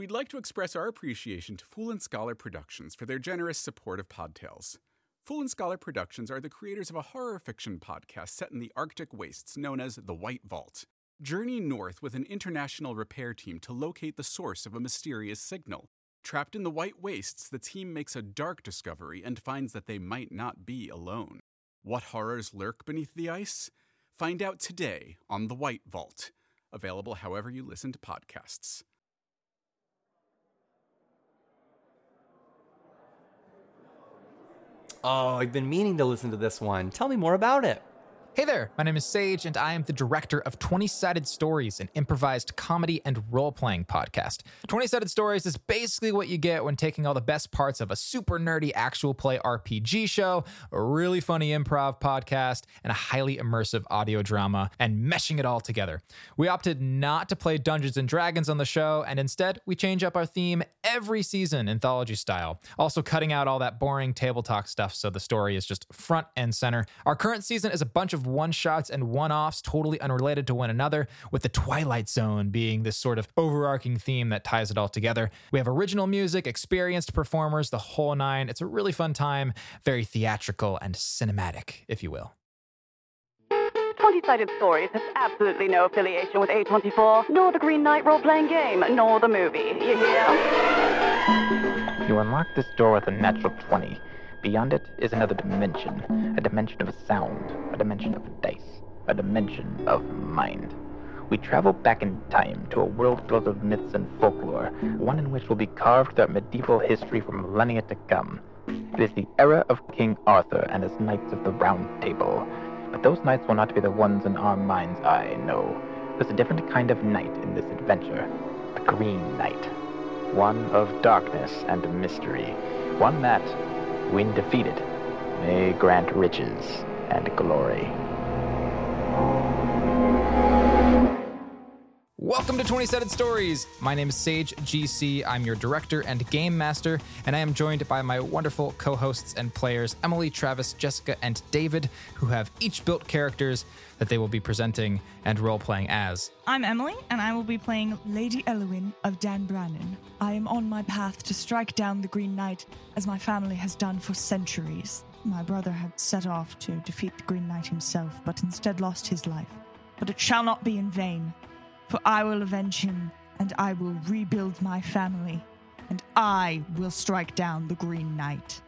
We'd like to express our appreciation to Fool and Scholar Productions for their generous support of Podtails. Fool and Scholar Productions are the creators of a horror fiction podcast set in the Arctic wastes known as The White Vault. Journey north with an international repair team to locate the source of a mysterious signal. Trapped in the White Wastes, the team makes a dark discovery and finds that they might not be alone. What horrors lurk beneath the ice? Find out today on The White Vault, available however you listen to podcasts. Oh, I've been meaning to listen to this one. Tell me more about it. Hey there, my name is Sage, and I am the director of 20 Sided Stories, an improvised comedy and role playing podcast. 20 Sided Stories is basically what you get when taking all the best parts of a super nerdy actual play RPG show, a really funny improv podcast, and a highly immersive audio drama, and meshing it all together. We opted not to play Dungeons and Dragons on the show, and instead, we change up our theme every season, anthology style, also cutting out all that boring table talk stuff so the story is just front and center. Our current season is a bunch of one shots and one offs, totally unrelated to one another, with the Twilight Zone being this sort of overarching theme that ties it all together. We have original music, experienced performers, the whole nine. It's a really fun time, very theatrical and cinematic, if you will. 20 Sided Stories has absolutely no affiliation with A24, nor the Green Knight role playing game, nor the movie. You hear? You unlock this door with a natural 20. Beyond it is another dimension, a dimension of sound, a dimension of dice, a dimension of mind. We travel back in time to a world filled with myths and folklore, one in which will be carved throughout medieval history for millennia to come. It is the era of King Arthur and his Knights of the Round Table. But those knights will not be the ones in our mind's eye, no. There's a different kind of knight in this adventure. The Green Knight. One of darkness and mystery. One that, when defeated, may grant riches and glory. Welcome to 20 Sided Stories. My name is Sage GC. I'm your director and game master, and I am joined by my wonderful co hosts and players, Emily, Travis, Jessica, and David, who have each built characters that they will be presenting and role playing as. I'm Emily, and I will be playing Lady Elwyn of Dan Brannan. I am on my path to strike down the Green Knight, as my family has done for centuries. My brother had set off to defeat the Green Knight himself, but instead lost his life. But it shall not be in vain, for I will avenge him, and I will rebuild my family, and I will strike down the Green Knight.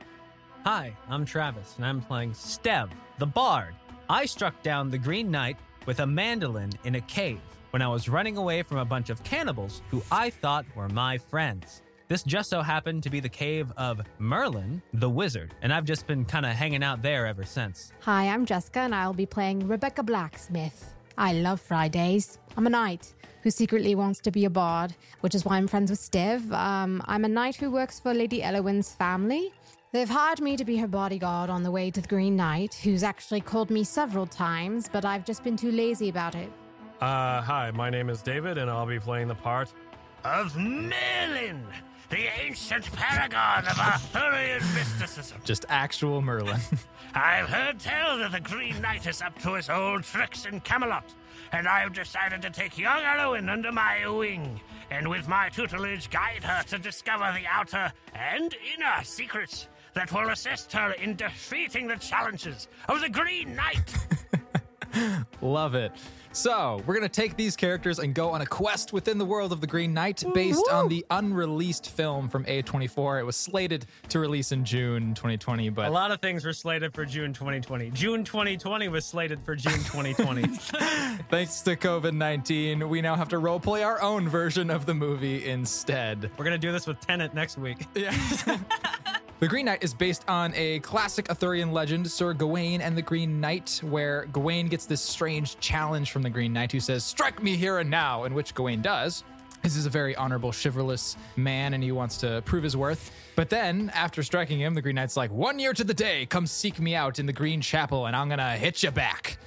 Hi, I'm Travis, and I'm playing Stev, the Bard. I struck down the Green Knight with a mandolin in a cave when I was running away from a bunch of cannibals who I thought were my friends. This just so happened to be the cave of Merlin, the wizard, and I've just been kind of hanging out there ever since. Hi, I'm Jessica, and I'll be playing Rebecca Blacksmith. I love Fridays. I'm a knight who secretly wants to be a bard, which is why I'm friends with Stev. Um, I'm a knight who works for Lady Elowyn's family. They've hired me to be her bodyguard on the way to the Green Knight, who's actually called me several times, but I've just been too lazy about it. Uh, hi, my name is David, and I'll be playing the part of Merlin, the ancient paragon of Arthurian mysticism. Just actual Merlin. I've heard tell that the Green Knight is up to his old tricks in Camelot, and I've decided to take young Elwyn under my wing, and with my tutelage guide her to discover the outer and inner secrets that will assist her in defeating the challenges of the Green Knight. Love it. So, we're going to take these characters and go on a quest within the world of the Green Knight based on the unreleased film from A24. It was slated to release in June 2020, but A lot of things were slated for June 2020. June 2020 was slated for June 2020. thanks to COVID 19, we now have to roleplay our own version of the movie instead. We're going to do this with Tenet next week. Yeah. The Green Knight is based on a classic Arthurian legend, Sir Gawain and the Green Knight, where Gawain gets this strange challenge from the Green Knight who says, Strike me here and now, in which Gawain does. This is a very honorable, chivalrous man, and he wants to prove his worth. But then, after striking him, the Green Knight's like, One year to the day, come seek me out in the Green Chapel, and I'm gonna hit you back.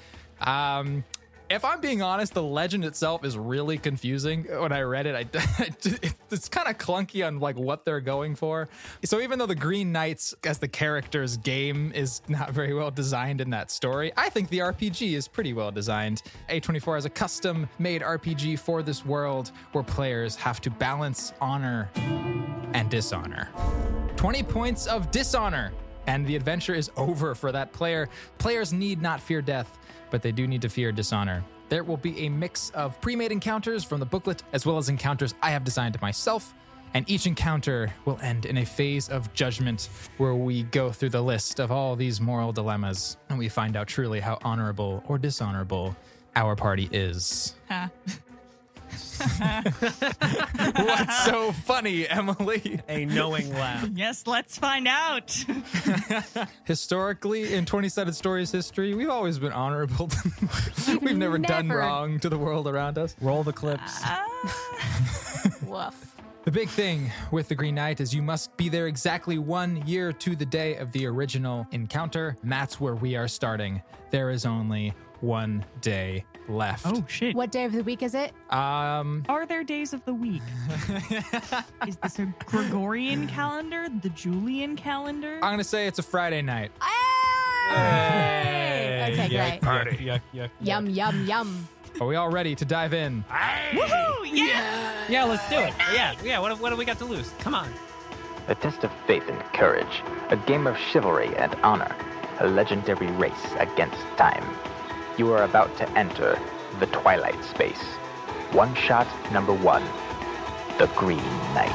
Um, If I'm being honest, the legend itself is really confusing. When I read it, I, it's kind of clunky on like what they're going for. So even though the Green Knights as the characters game is not very well designed in that story, I think the RPG is pretty well designed. A24 has a custom made RPG for this world where players have to balance honor and dishonor. 20 points of dishonor and the adventure is over for that player. Players need not fear death, but they do need to fear dishonor. There will be a mix of pre made encounters from the booklet as well as encounters I have designed myself. And each encounter will end in a phase of judgment where we go through the list of all these moral dilemmas and we find out truly how honorable or dishonorable our party is. Huh. What's so funny, Emily? A knowing laugh. yes, let's find out. Historically, in 20 sided stories history, we've always been honorable. we've never, done wrong to the world around us. Roll the clips. Uh, woof. The big thing with the Green Knight is you must be there exactly one year to the day of the original encounter. And that's where we are starting. There is only one day left. oh shit. What day of the week is it? Um, Are there days of the week? Is this a Gregorian calendar? The Julian calendar? I'm gonna say it's a Friday night. Hey! Okay, great. Yuck, yuck, yuck. Yum, yum, yum. Are we all ready to dive in? Woohoo! Yeah! Yeah, let's do it. Yeah, yeah. What, what do we got to lose? Come on. A test of faith and courage, a game of chivalry and honor, a legendary race against time. You are about to enter the Twilight Space. One shot number one The Green Knight.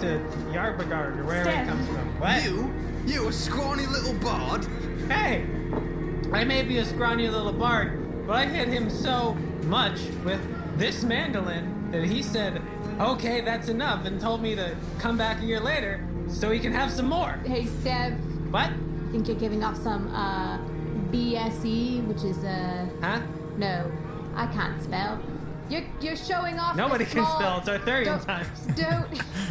To Yarbagard or wherever Steph. it comes from. What? You, you a scrawny little bard. Hey, I may be a scrawny little bard, but I hit him so much with this mandolin that he said, "Okay, that's enough," and told me to come back a year later so he can have some more. Hey, Steph. What? I think you're giving off some uh, BSE, which is uh, Huh? no, I can't spell. You're you're showing off. the Nobody can small- spell. It's Arthurian Don't- times. Don't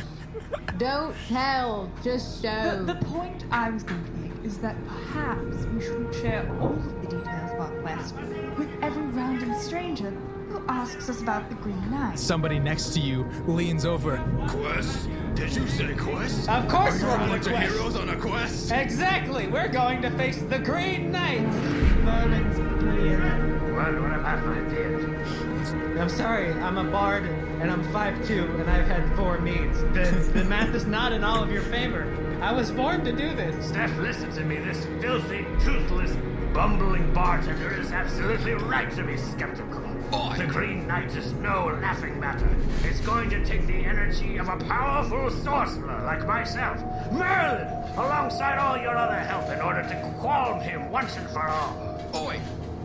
don't tell. Just show. The, the point I was going to make is that perhaps we shouldn't share all of the details of our quest with every random stranger who asks us about the Green Knight. Somebody next to you leans over. Quest? Did you say quest? Of course we're a on a bunch of quest. heroes on a quest. Exactly. We're going to face the Green Knight. Merlin's beard. What, what about my beard? I'm sorry, I'm a bard and I'm 5'2 and I've had four meads. The, the math is not in all of your favor. I was born to do this. Steph, listen to me. This filthy, toothless, bumbling bartender is absolutely right to be skeptical. Boy. The Green Knight is no laughing matter. It's going to take the energy of a powerful sorcerer like myself, Merlin, alongside all your other help in order to qualm him once and for all. Oi,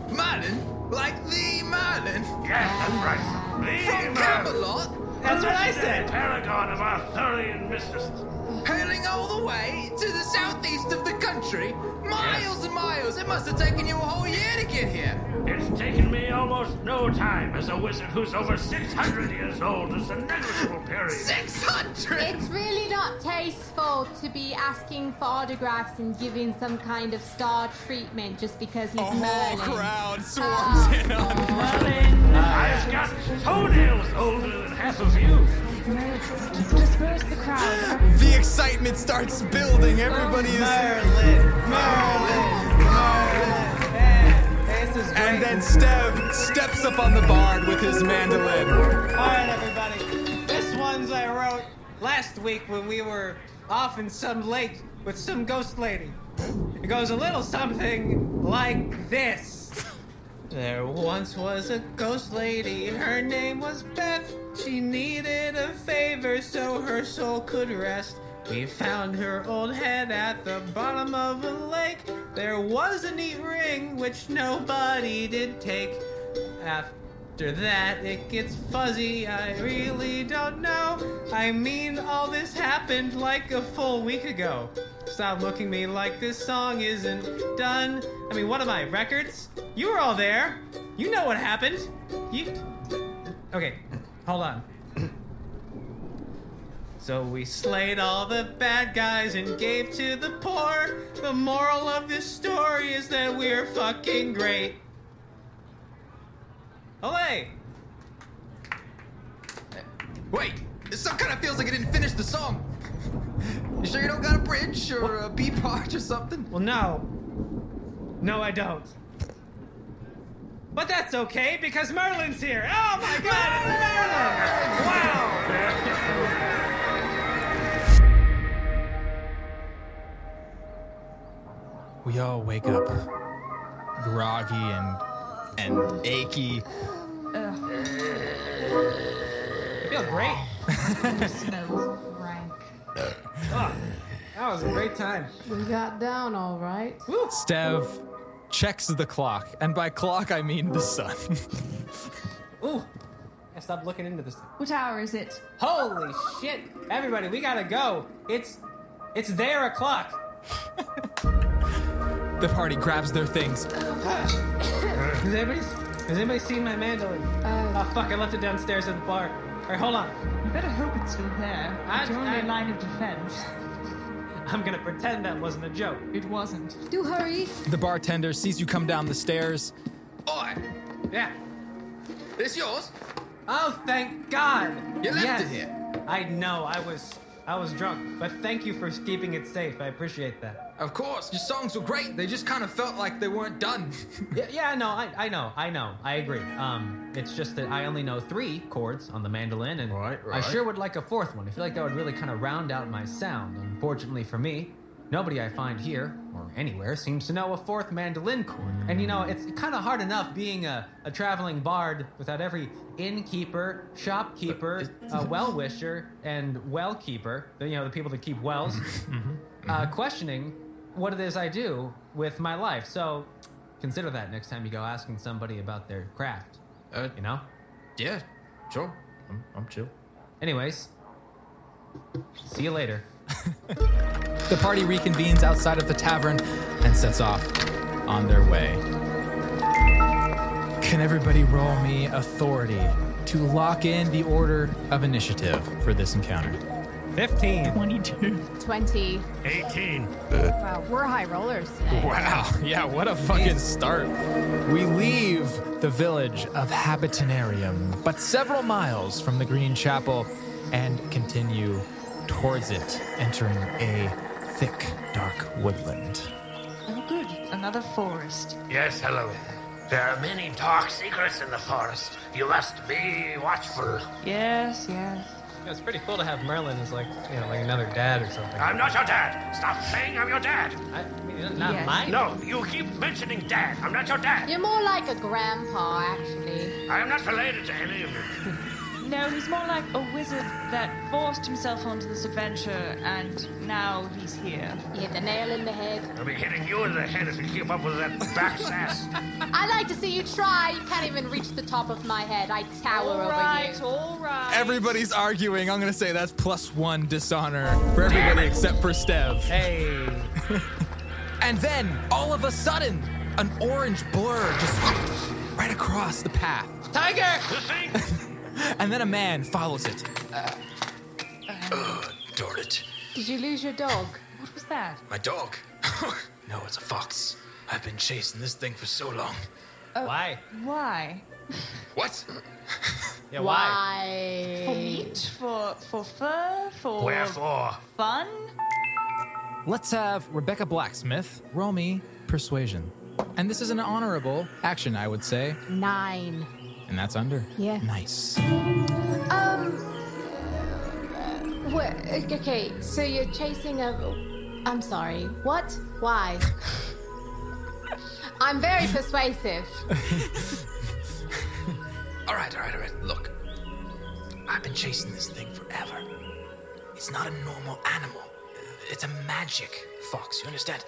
Merlin? Like the Merlin? Yes, that's right. From Camelot? That's what I said. Paragon of Arthurian mysticism. Hailing all the way to the southeast of the country? Miles and miles! It must have taken you a whole year to get here! It's taken me almost no time as a wizard who's over 600 years old. It's a negligible period. 600! It's really not tasteful to be asking for autographs and giving some kind of star treatment just because he's A whole Merlin. crowd ah. swarms Oh, in on Merlin! I've got toenails older than half of you. The excitement starts building. Everybody is. Merlin, Merlin, Merlin. Hey, this is great. And then Stev steps up on the bard with his mandolin. All right, everybody. This one's I wrote last week when we were off in some lake with some ghost lady. It goes a little something like this. There once was a ghost lady, her name was Beth. She needed a favor so her soul could rest. We found her old head at the bottom of a lake. There was a neat ring which nobody did take. After that, it gets fuzzy. I really don't know. I mean, all this happened like a full week ago. Stop looking me like this song isn't done. I mean, what am I, records? You were all there. You know what happened. You. Okay, hold on. So we slayed all the bad guys and gave to the poor. The moral of this story is that we're fucking great. Olay! Wait, this song kind of feels like it didn't finish the song. You sure you don't got a bridge or a B part or something? Well, no. No, I don't. But that's okay because Merlin's here. Oh my god, it's Merlin! Wow! We all wake up groggy and and achy. Feel great. smells rank. Oh, that was a great time. We got down all right. Stev checks the clock, and by clock I mean the sun. Ooh, I stopped looking into this. What hour is it? Holy shit! Everybody, we gotta go. It's it's their o'clock. the party grabs their things. Has anybody has anybody seen my mandolin? Uh, oh fuck! I left it downstairs at the bar. All right, hold on. You better hope it's still there. I- It's your only I- line of defense. I'm gonna pretend that wasn't a joke. It wasn't. Do hurry. The bartender sees you come down the stairs. Oi, Yeah. this yours? Oh, thank God! You left Yes. it here. I know. I was I was drunk, but thank you for keeping it safe. I appreciate that. Of course, your songs were great. They just kind of felt like they weren't done. Yeah, yeah, no, I, I know, I know, I agree. Um, it's just that I only know three chords on the mandolin, and Right, I sure would like a fourth one. I feel like that would really kind of round out my sound. Unfortunately for me, nobody I find here or anywhere seems to know a fourth mandolin chord. And you know, it's kind of hard enough being a, a traveling bard without every innkeeper, shopkeeper, uh, well wisher, and well keeper. You know, the people that keep wells, uh, questioning what it is I do with my life. So consider that next time you go asking somebody about their craft. Uh, You know? yeah, sure. I'm, I'm chill. Anyways, see you later. The party reconvenes outside of the tavern and sets off on their way. Can everybody roll me authority to lock in the order of initiative for this encounter? 15. 22. 20. 18. Wow, we're high rollers today. Wow, yeah, what a fucking start. We leave the village of Habitanarium, but several miles from the Green Chapel, and continue towards it, entering a thick, dark woodland. Oh, good. Another forest. Yes, hello. There are many dark secrets in the forest. You must be watchful. Yes, yes. Yeah, it's pretty cool to have Merlin as like, you know, like another dad or something. I'm not your dad. Stop saying I'm your dad. I mean, not Yes. mine. No, you keep mentioning dad. I'm not your dad. You're more like a grandpa, actually. I am not related to any of you. No, he's more like a wizard that forced himself onto this adventure and now he's here. You hit the nail in the head. I'll be hitting you in the head if you keep up with that back sass. I like to see you try. You can't even reach the top of my head. I tower All over right, you. all right. Everybody's arguing. I'm gonna say that's plus one dishonor for everybody except for Stev. Hey. And then, all of a sudden, an orange blur just right across the path. Tiger! You see? And then a man follows it. Uh, uh, darn it. Did you lose your dog? What was that? My dog. no, it's a fox. I've been chasing this thing for so long. Oh, why? Why? What? Yeah, why? For meat? For for fur? For Wherefore? fun? Let's have Rebecca Blacksmith roll me persuasion. And this is an honorable action, I would say. Nine. And that's under. Yeah. Nice. Um. What? Okay, so you're chasing a. I'm sorry. What? Why? I'm very persuasive. All right, all right, all right. Look, I've been chasing this thing forever. It's not a normal animal. It's a magic fox. You understand?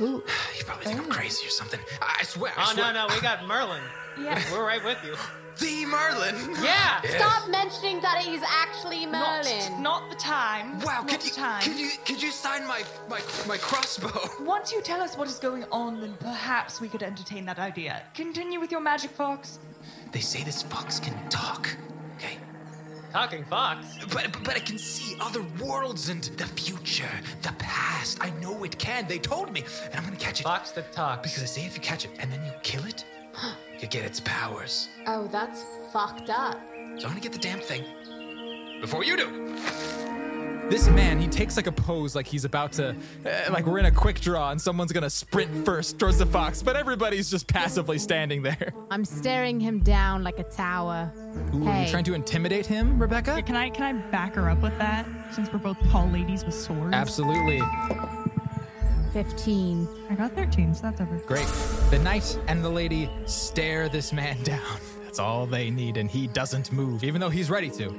Ooh. You probably think I'm crazy or something. I I swear. I Oh, swear. no, no, we got Merlin. Yeah. We're right with you. The Merlin. Yeah. Stop mentioning that he's actually Merlin. Not, not the time. Wow. Not Could the you time. could you could you sign my my my crossbow? Once you tell us what is going on, then perhaps we could entertain that idea. Continue with your magic fox. They say this fox can talk. Okay. Talking fox. But, but but it can see other worlds and the future, the past. I know it can. They told me, and I'm gonna catch it. Fox that talks. Because I say if you catch it and then you kill it, you get its powers. Oh, that's fucked up. So I'm gonna get the damn thing before you do. This man, he takes like a pose like he's about to, uh, like we're in a quick draw and someone's gonna sprint first towards the fox, but everybody's just passively standing there. I'm staring him down like a tower. Ooh, are hey, you trying to intimidate him, Rebecca? Yeah, can I can I back her up with that? Since we're both tall ladies with swords. Absolutely. 15. I got 13, so that's over. Great. The knight and the lady stare this man down. That's all they need, and he doesn't move, even though he's ready to.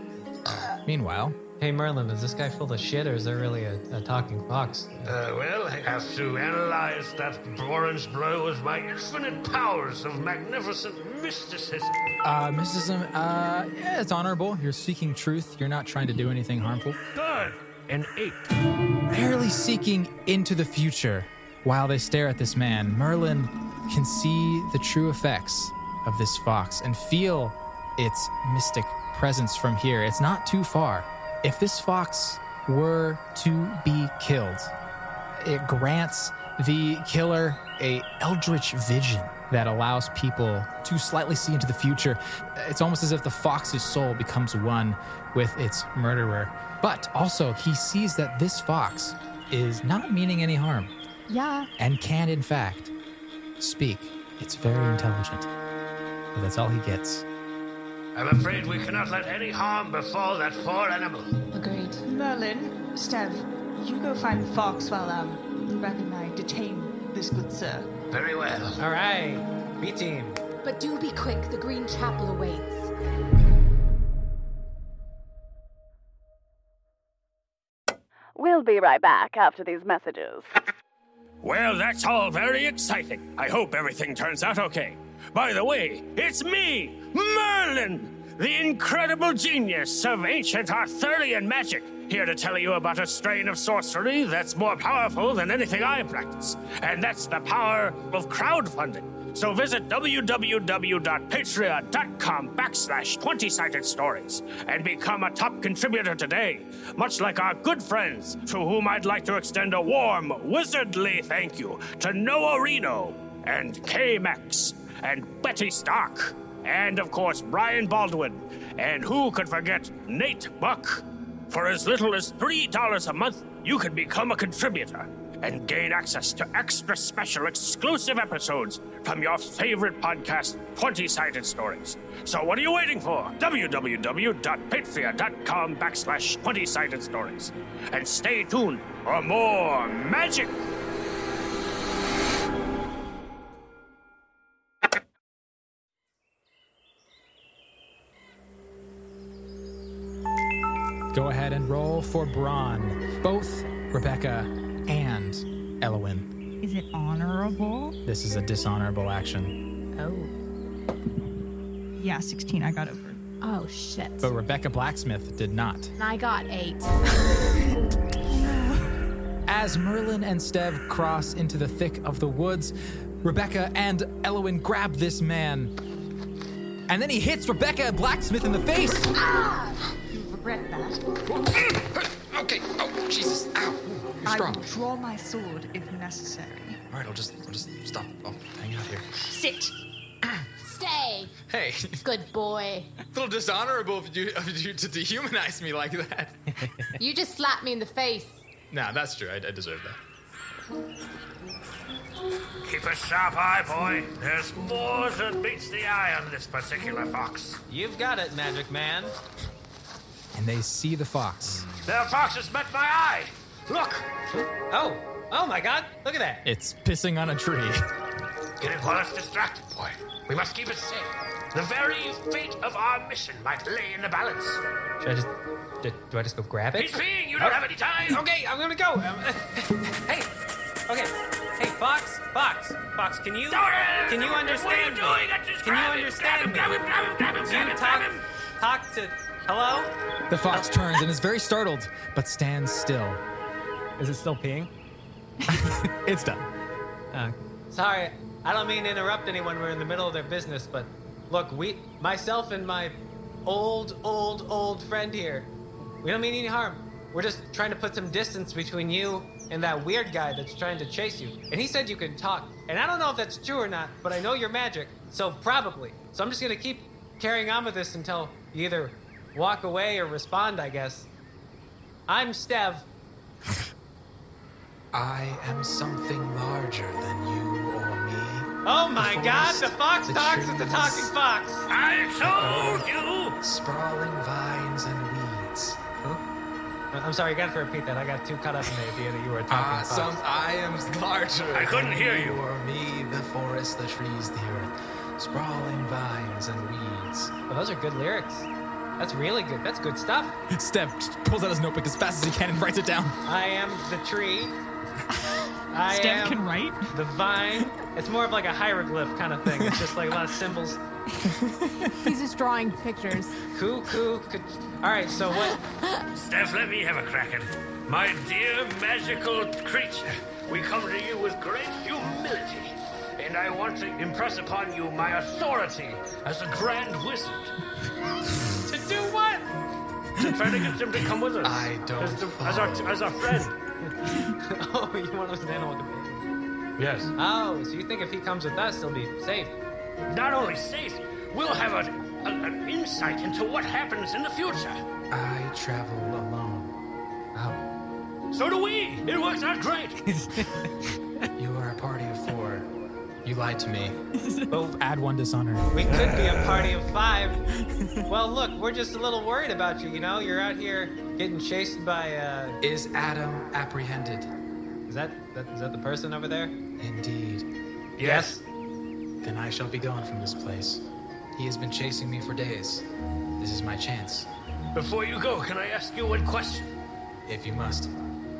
Meanwhile, Hey, Merlin, is this guy full of shit or is there really a, a talking fox? Uh, well, I have to analyze that orange blow with my infinite powers of magnificent mysticism. uh, mysticism, uh, yeah, it's honorable. You're seeking truth. You're not trying to do anything harmful. Good. An eight. Barely seeking into the future. While they stare at this man, Merlin can see the true effects of this fox and feel its mystic presence from here. It's not too far. If this fox were to be killed, it grants the killer a eldritch vision that allows people to slightly see into the future. It's almost as if the fox's soul becomes one with its murderer. But also, he sees that this fox is not meaning any harm Yeah. and can, in fact, speak. It's very intelligent. But that's all he gets. I'm afraid we cannot let any harm befall that poor animal. Agreed. Merlin, Stev, you go find the fox while um Rebecca and I detain this good sir. Very well. All right. B team. But do be quick, the Green Chapel awaits. We'll be right back after these messages. Well, that's all very exciting. I hope everything turns out okay. By the way, it's me, Merlin, the incredible genius of ancient Arthurian magic, here to tell you about a strain of sorcery that's more powerful than anything I practice. And that's the power of crowdfunding. So visit www.patreon.com backslash 20-sided stories and become a top contributor today, much like our good friends, to whom I'd like to extend a warm, wizardly thank you to Noah Reno and K-Max and Betty Stark and, of course, Brian Baldwin. And who could forget Nate Buck? For as little as $3 a month, you can become a contributor and gain access to extra special exclusive episodes from your favorite podcast, 20 Sided Stories. So what are you waiting for? www.patreon.com backslash 20 Sided Stories. And stay tuned for more magic. Ahead for Brawn. Both Rebecca and Elowin. Is it honorable? This is a dishonorable action. Oh. Yeah, 16. I got over. Oh, shit. But Rebecca Blacksmith did not. And I got 8. As Merlin and Stev cross into the thick of the woods, Rebecca and Elowin grab this man. And then he hits Rebecca Blacksmith in the face. You regret that. Mm. Okay. Oh, Jesus. Ow. You're strong. I strong. will draw my sword if necessary. All right, I'll just, I'll just stop. I'll hang out here. Sit. Stay. Hey, Good boy. a little dishonorable of you, of you to dehumanize me like that. You just slapped me in the face. nah, that's true. I, I deserve that. Keep a sharp eye, boy. There's more than meets the eye on this particular fox. You've got it, Magic Man. And they see the fox. Their fox has met my eye. Look, Oh, oh my god, look at that. It's pissing on a tree. Get it while it's distracted, boy. We must keep it safe. The very fate of our mission might lay in the balance. Should I just. Do, do I just go grab it? He's peeing. You don't Oh. have any time. Okay, I'm gonna go. Um, hey, okay, hey, Fox, Fox, Fox. Can you can you understand What are you me? doing? Just Can you grab him, understand grab me? him, grab him, grab him, grab you him, talk grab him. talk to? Hello? The fox turns and is very startled, but stands still. Is it still peeing? It's done. Uh, sorry, I don't mean to interrupt anyone. We're in the middle of their business, but look, we, myself and my old, old, old friend here, we don't mean any harm. We're just trying to put some distance between you and that weird guy that's trying to chase you. And he said you can talk. And I don't know if that's true or not, but I know you're magic, so probably. So I'm just gonna keep carrying on with this until you either walk away or respond, I guess. I'm Stev. I am something larger than you or me. Oh my The god, the fox the talks is the talking fox! I told you. Sprawling vines and weeds. Huh? I'm sorry, you got to repeat that. I got too caught up in the idea that you were a talking Ah, fox. some I am larger. I couldn't than hear you. or me, the forest, the trees, the earth, sprawling vines and weeds. Well, those are good lyrics. That's really good. That's good stuff. Steph pulls out his notebook as fast as he can and writes it down. I am the tree. I Stev am can write. the vine. It's more of like a hieroglyph kind of thing. It's just like a lot of symbols. He's just drawing pictures. Cuckoo. Could... All right, so what? Steph, let me have a crack at it. My dear magical creature, we come to you with great humility, and I want to impress upon you my authority as a grand wizard. To do what? To try to get them to come with us. I don't As, the, as, our, as our friend. oh, you want us to animal companion? Yes. Oh, so you think if he comes with us, he'll be safe? Not only safe, we'll have a, a, an insight into what happens in the future. I travel alone. Oh. So do we. It works out great. You You lied to me. oh, Add one dishonor. We could be a party of five. well, look, we're just a little worried about you. You know, you're out here getting chased by. uh... Is Adam apprehended? Is that, that is that the person over there? Indeed. Yes. Then I shall be gone from this place. He has been chasing me for days. This is my chance, Before you go, can I ask you one question? if you must.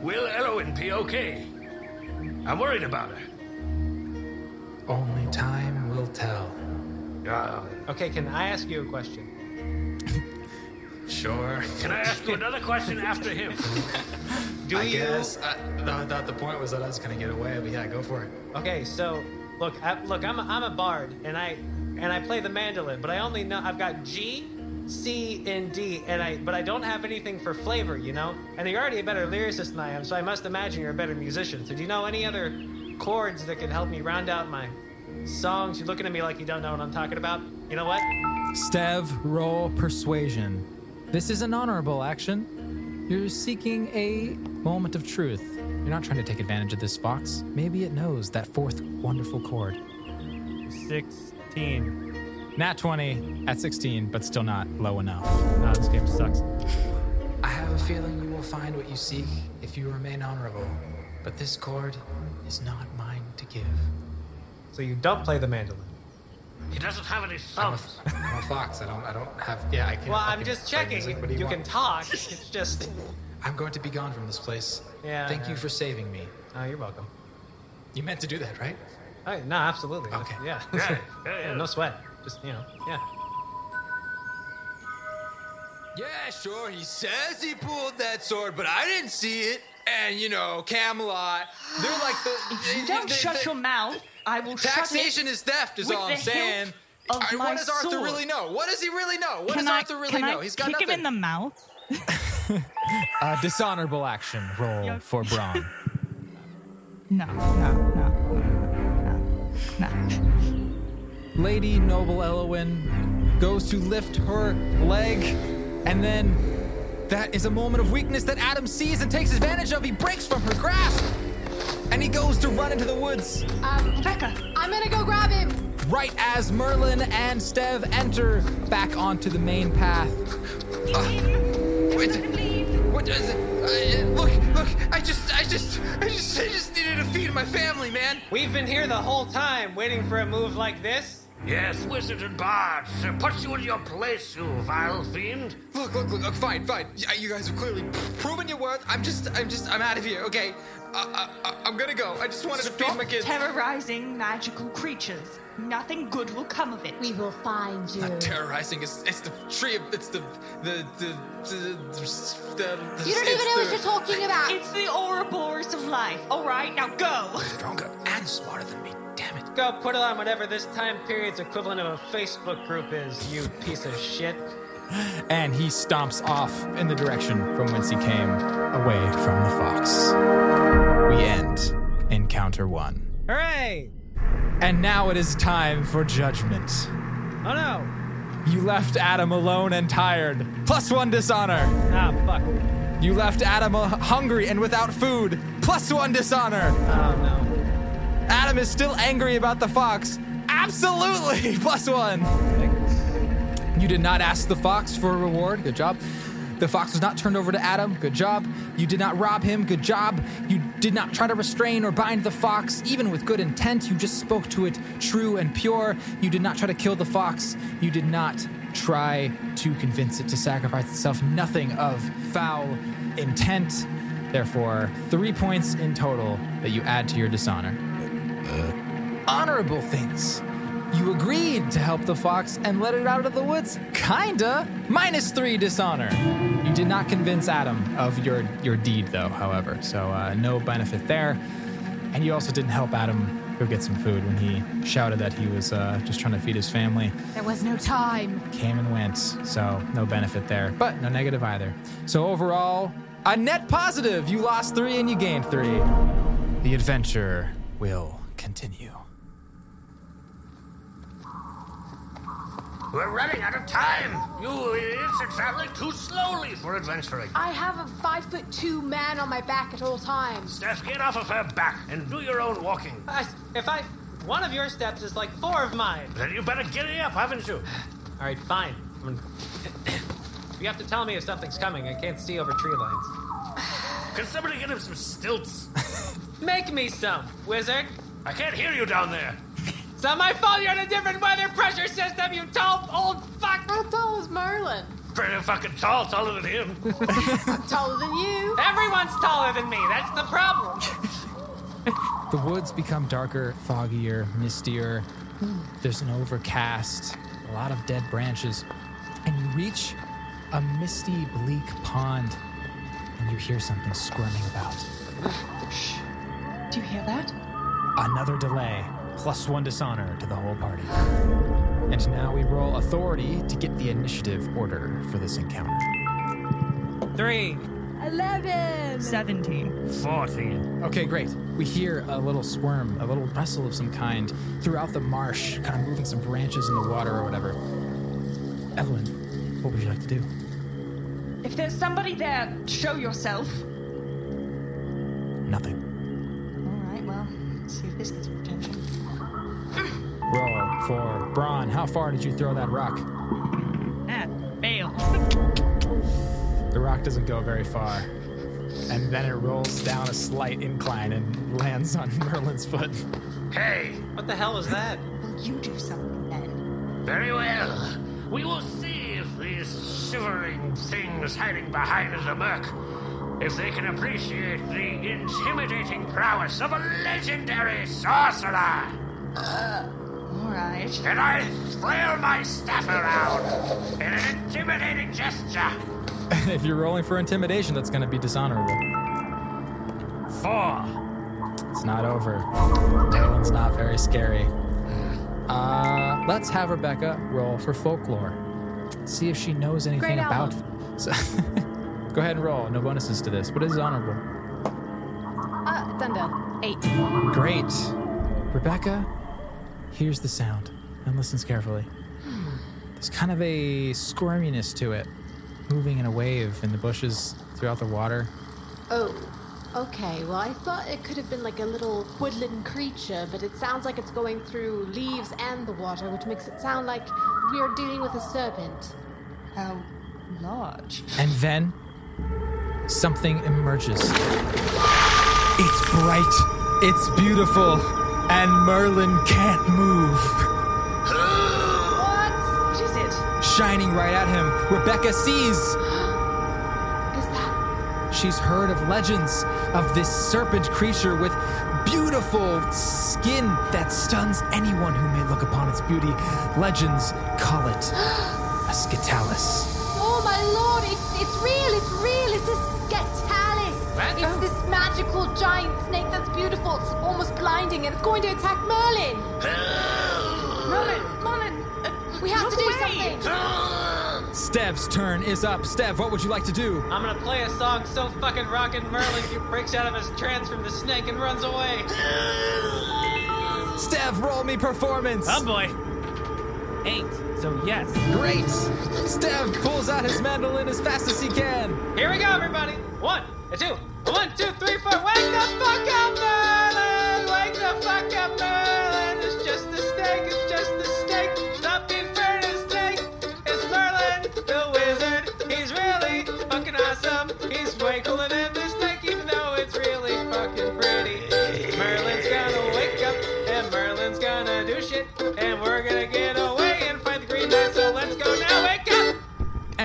Will Elowen be okay? I'm worried about her. Only time will tell. Uh, Okay, can I ask you a question? Sure. can I ask you another question after him? Do I you? guess. I, I thought the point was that I was gonna get away, but yeah, go for it. Okay, so look, I, look, I'm a, I'm a bard, and I and I play the mandolin, but I only know I've got G, C, and D, and I but I don't have anything for flavor, you know. And you're already a better lyricist than I am, so I must imagine you're a better musician. So do you know any other chords that could help me round out my songs? You're looking at me like you don't know what I'm talking about. You know what? Stev, roll persuasion. This is an honorable action. You're seeking a moment of truth. You're not trying to take advantage of this fox. Maybe it knows that fourth wonderful chord. 16. Nat 20 at 16, but still not low enough. No, this game sucks. I have a feeling you will find what you seek if you remain honorable. But this chord is not mine to give. So you don't play the mandolin. He doesn't have any I'm a, thumbs. I'm a fox. I don't. I don't have. Yeah, I can. Well, I I'm can just checking. music. You, you, can talk. It's just. I'm going to be gone from this place. Yeah. Thank yeah. you for saving me. Oh, you're welcome. You meant to do that, right? Oh, no, absolutely. Okay. Yeah. Yeah, yeah, yeah. No sweat. Just, you know, yeah. Yeah, sure. He says he pulled that sword, but I didn't see it. And you know, Camelot, they're like the. If you don't they- shut they- your mouth, I will shut Taxation it is theft, is all I'm saying. hilt of All right, my what does Arthur sword. really know? What does he really know? What Can does I, Arthur really know? I He's got kick nothing. him in the mouth? A uh, dishonorable action roll for Brawn. No, no, no, no, no. Lady Noble Elowin goes to lift her leg, and then that is a moment of weakness that Adam sees and takes advantage of. He breaks from her grasp, and he goes to run into the woods. Um, Rebecca, I'm gonna go grab him. Right as Merlin and Stev enter back onto the main path. Wait, what does it? I, look, look! I just, I just, I just, I just needed to feed my family, man. We've been here the whole time waiting for a move like this. Yes, wizard and bard. To put you in your place, you vile fiend. Look, look, look. look, Fine, fine. You guys have clearly proven your worth. I'm just, I'm just, I'm out of here. Okay, uh, uh, I'm gonna go. I just wanted to feed Stop my kids. terrorizing magical creatures. Nothing good will come of it. We will find you. Not terrorizing. It's, it's the tree of. It's the, the, the, the, the, the You don't even know what you're talking about. It's the Ouroboros of life. All right, now go. Stronger and smarter than me. Go put it on whatever this time period's equivalent of a Facebook group is, you piece of shit. And he stomps off in the direction from whence he came, away from the fox. We end encounter one. Hooray! And now it is time for judgment. Oh no! You left Adam alone and tired. Plus one dishonor. Ah, fuck. You left Adam hungry and without food. Plus one dishonor. Oh no. Adam is still angry about the fox. Absolutely. Plus one. You did not ask the fox for a reward. Good job. The fox was not turned over to Adam. Good job. You did not rob him. Good job. You did not try to restrain or bind the fox, even with good intent. You just spoke to it true and pure. You did not try to kill the fox. You did not try to convince it to sacrifice itself. Nothing of foul intent. Therefore, three points in total that you add to your dishonor. Honorable things. You agreed to help the fox and let it out of the woods. Kinda. Minus three dishonor. You did not convince Adam of your your deed, though. However, so uh, no benefit there. And you also didn't help Adam go get some food when he shouted that he was uh, just trying to feed his family. There was no time. Came and went, so no benefit there, but no negative either. So overall, a net positive. You lost three and you gained three. The adventure will continue. We're running out of time. You idiots are traveling too slowly for adventuring. I have a five foot two man on my back at all times. Steph, get off of her back and do your own walking. I, if I. One of your steps is like four of mine. Then you better giddy up, haven't you? All right, fine. I'm- you have to tell me if something's coming. I can't see over tree lines. Can somebody get him some stilts? Make me some, wizard. I can't hear you down there. It's not my fault you're in a different weather pressure system, you tall old fuck. How tall is Merlin? Pretty fucking tall, taller than him. I'm taller than you. Everyone's taller than me. That's the problem. The woods become darker, foggier, mistier. There's an overcast, a lot of dead branches, and you reach a misty, bleak pond, and you hear something squirming about. Shh. Do you hear that? Another delay, plus one dishonor to the whole party. And now we roll authority to get the initiative order for this encounter. Three. Eleven. 17. 14. Okay, great. We hear a little squirm, a little rustle of some kind throughout the marsh, kind of moving some branches in the water or whatever. Evelyn, what would you like to do? If there's somebody there, show yourself. Nothing. All right, well, let's see if this gets your attention. Roll for Brawn. How far did you throw that rock? Ah, fail. The rock doesn't go very far. And then it rolls down a slight incline and lands on Merlin's foot. Hey, What the hell was that? Will you do something then? very well. We will see if these shivering things hiding behind the murk, if they can appreciate the intimidating prowess of a legendary sorcerer. All right. And I flail my staff around in an intimidating gesture. if you're rolling for intimidation, that's going to be dishonorable. Four. It's not over. That one's not very scary. Uh, let's have Rebecca roll for folklore. See if she knows anything Great about. So, go ahead and roll. No bonuses to this. What is honorable? Uh, it's under eight. Great. Rebecca hears the sound and listens carefully. There's kind of a squirminess to it, moving in a wave in the bushes throughout the water. Oh, okay. Well, I thought it could have been like a little woodland creature, but it sounds like it's going through leaves and the water, which makes it sound like we are dealing with a serpent. How large? And then something emerges. It's bright It's beautiful, and Merlin can't move. What? What is it? Shining right at him, Rebecca sees. Is that? She's heard of legends of this serpent creature with beautiful skin that stuns anyone who may look upon its beauty. Legends call it a Scitalis. Oh my lord, it's, it's real, it's real, it's a Scitalis. What? It's oh. this magical giant snake that's beautiful, it's almost blinding, and it's going to attack Merlin. Merlin, Merlin, We have to look do away. something. Stev's turn is up. Stev, what would you like to do? I'm gonna play a song so fucking rockin' Merlin he breaks out of his trance from the snake and runs away. Stev, roll me performance. Oh boy. Eight. So yes. Great. Stev pulls out his mandolin as fast as he can. Here we go, everybody. One, a two, a one, two, three, four. Wake the fuck up, Merlin! Wake the fuck up, Merlin!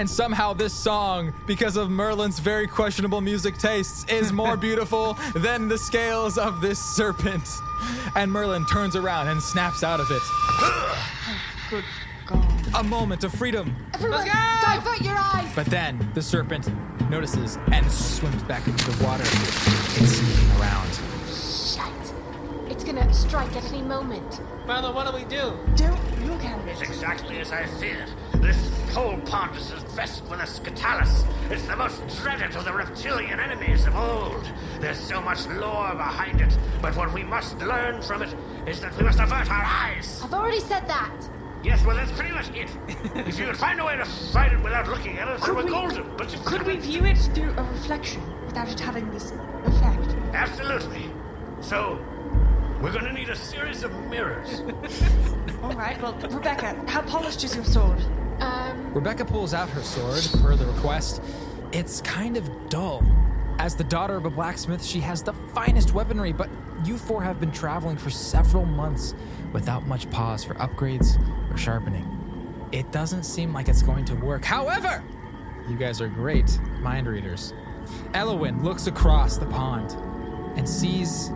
And somehow this song, because of Merlin's very questionable music tastes, is more beautiful than the scales of this serpent. And Merlin turns around and snaps out of it. Good God. A moment of freedom. Everyone, divert your eyes. But then the serpent notices and swims back into the water. It's sneaking around. Shite. It's gonna strike at any moment. Father, what do we do? Don't look at It's exactly as I feared. This whole pond is infested with a Scitalis. It's the most dreaded of the reptilian enemies of old. There's so much lore behind it, but what we must learn from it is that we must avert our eyes. I've already said that. Yes, well, that's pretty much it. if you could find a way to fight it without looking at it, Could we're we- golden. But Could we view it through a reflection without it having this effect? Absolutely. So, we're gonna need a series of mirrors. All right, well, Rebecca, how polished is your sword? Um, Rebecca pulls out her sword per the request. It's kind of dull. As the daughter of a blacksmith, she has the finest weaponry, but you four have been traveling for several months without much pause for upgrades or sharpening. It doesn't seem like it's going to work. However, you guys are great mind readers. Elowin looks across the pond and sees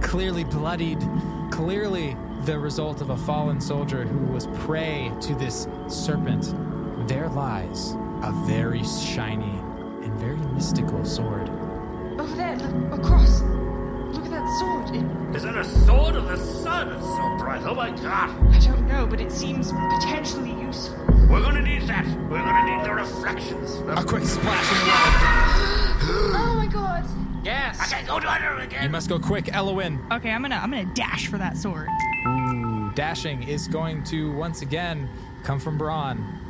clearly bloodied, clearly the result of a fallen soldier who was prey to this serpent. There lies a very shiny and very mystical sword. Over there, look, across. Look at that sword. It, Is it a sword of the sun? It's so bright. Oh my god. I don't know, but it seems potentially useful. We're gonna need that. We're gonna need the reflections. A quick splash in the water. oh my god. Yes. I can't go under You again. You must go quick, Elowin. Okay, I'm gonna I'm gonna dash for that sword. Dashing is going to once again come from Brawn.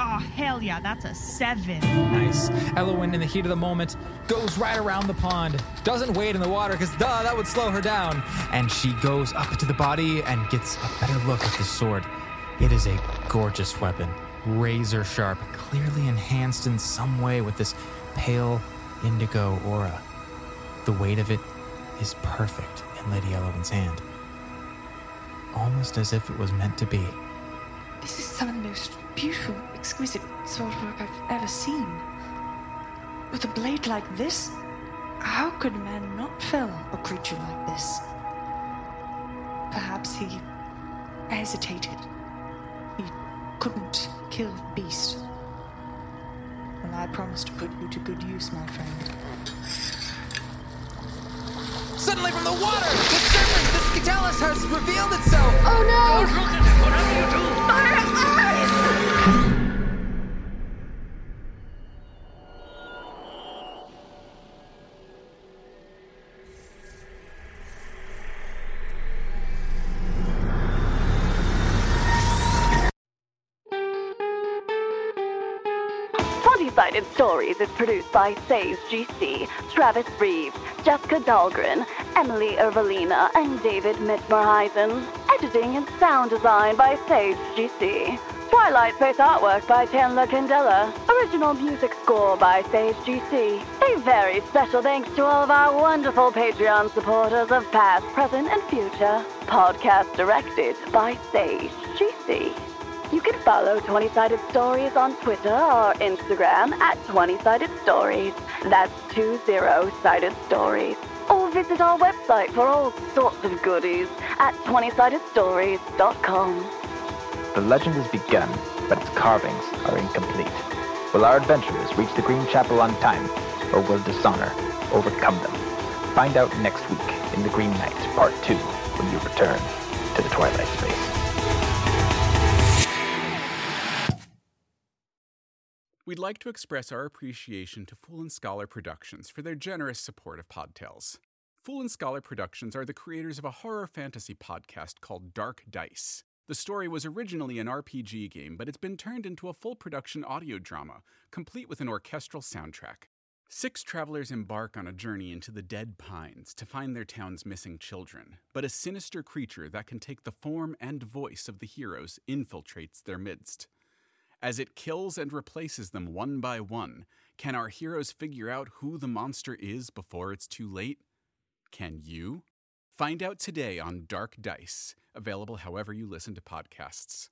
Oh hell yeah, that's a seven. Nice. Elowin, in the heat of the moment, goes right around the pond. Doesn't wade in the water because, duh, that would slow her down. And she goes up to the body and gets a better look at the sword. It is a gorgeous weapon, razor sharp, clearly enhanced in some way with this pale indigo aura. The weight of it is perfect in Lady Elowin's hand. Almost as if it was meant to be. This is some of the most beautiful, exquisite swordwork I've ever seen. With a blade like this, how could a man not fell a creature like this? Perhaps he hesitated. He couldn't kill the beast. Well, I promise to put you to good use, my friend. Suddenly from the water, the serpent, the Scitalis has revealed itself. Oh no! Don't look at it, whatever you do. Twenty Stories is produced by Sage GC, Travis Reeves, Jessica Dahlgren, Emily Ervelina, and David Mitmerheisen. Editing and sound design by Sage GC. Twilight Space artwork by Chandler Candela. Original music score by Sage GC. A very special thanks to all of our wonderful Patreon supporters of past, present, and future. Podcast directed by Sage GC. You can follow 20 Sided Stories on Twitter or Instagram at 20 Sided Stories. That's 20 Sided Stories. Or visit our website for all sorts of goodies at 20sidedstories.com. The legend has begun, but its carvings are incomplete. Will our adventurers reach the Green Chapel on time, or will dishonor overcome them? Find out next week in The Green Knight, Part 2, when you return to the Twilight Space. We'd like to express our appreciation to Fool and Scholar Productions for their generous support of Podtails. Fool and Scholar Productions are the creators of a horror fantasy podcast called Dark Dice. The story was originally an RPG game, but it's been turned into a full production audio drama, complete with an orchestral soundtrack. Six travelers embark on a journey into the Dead Pines to find their town's missing children, but a sinister creature that can take the form and voice of the heroes infiltrates their midst. As it kills and replaces them one by one, can our heroes figure out who the monster is before it's too late? Can you? Find out today on Dark Dice, available however you listen to podcasts.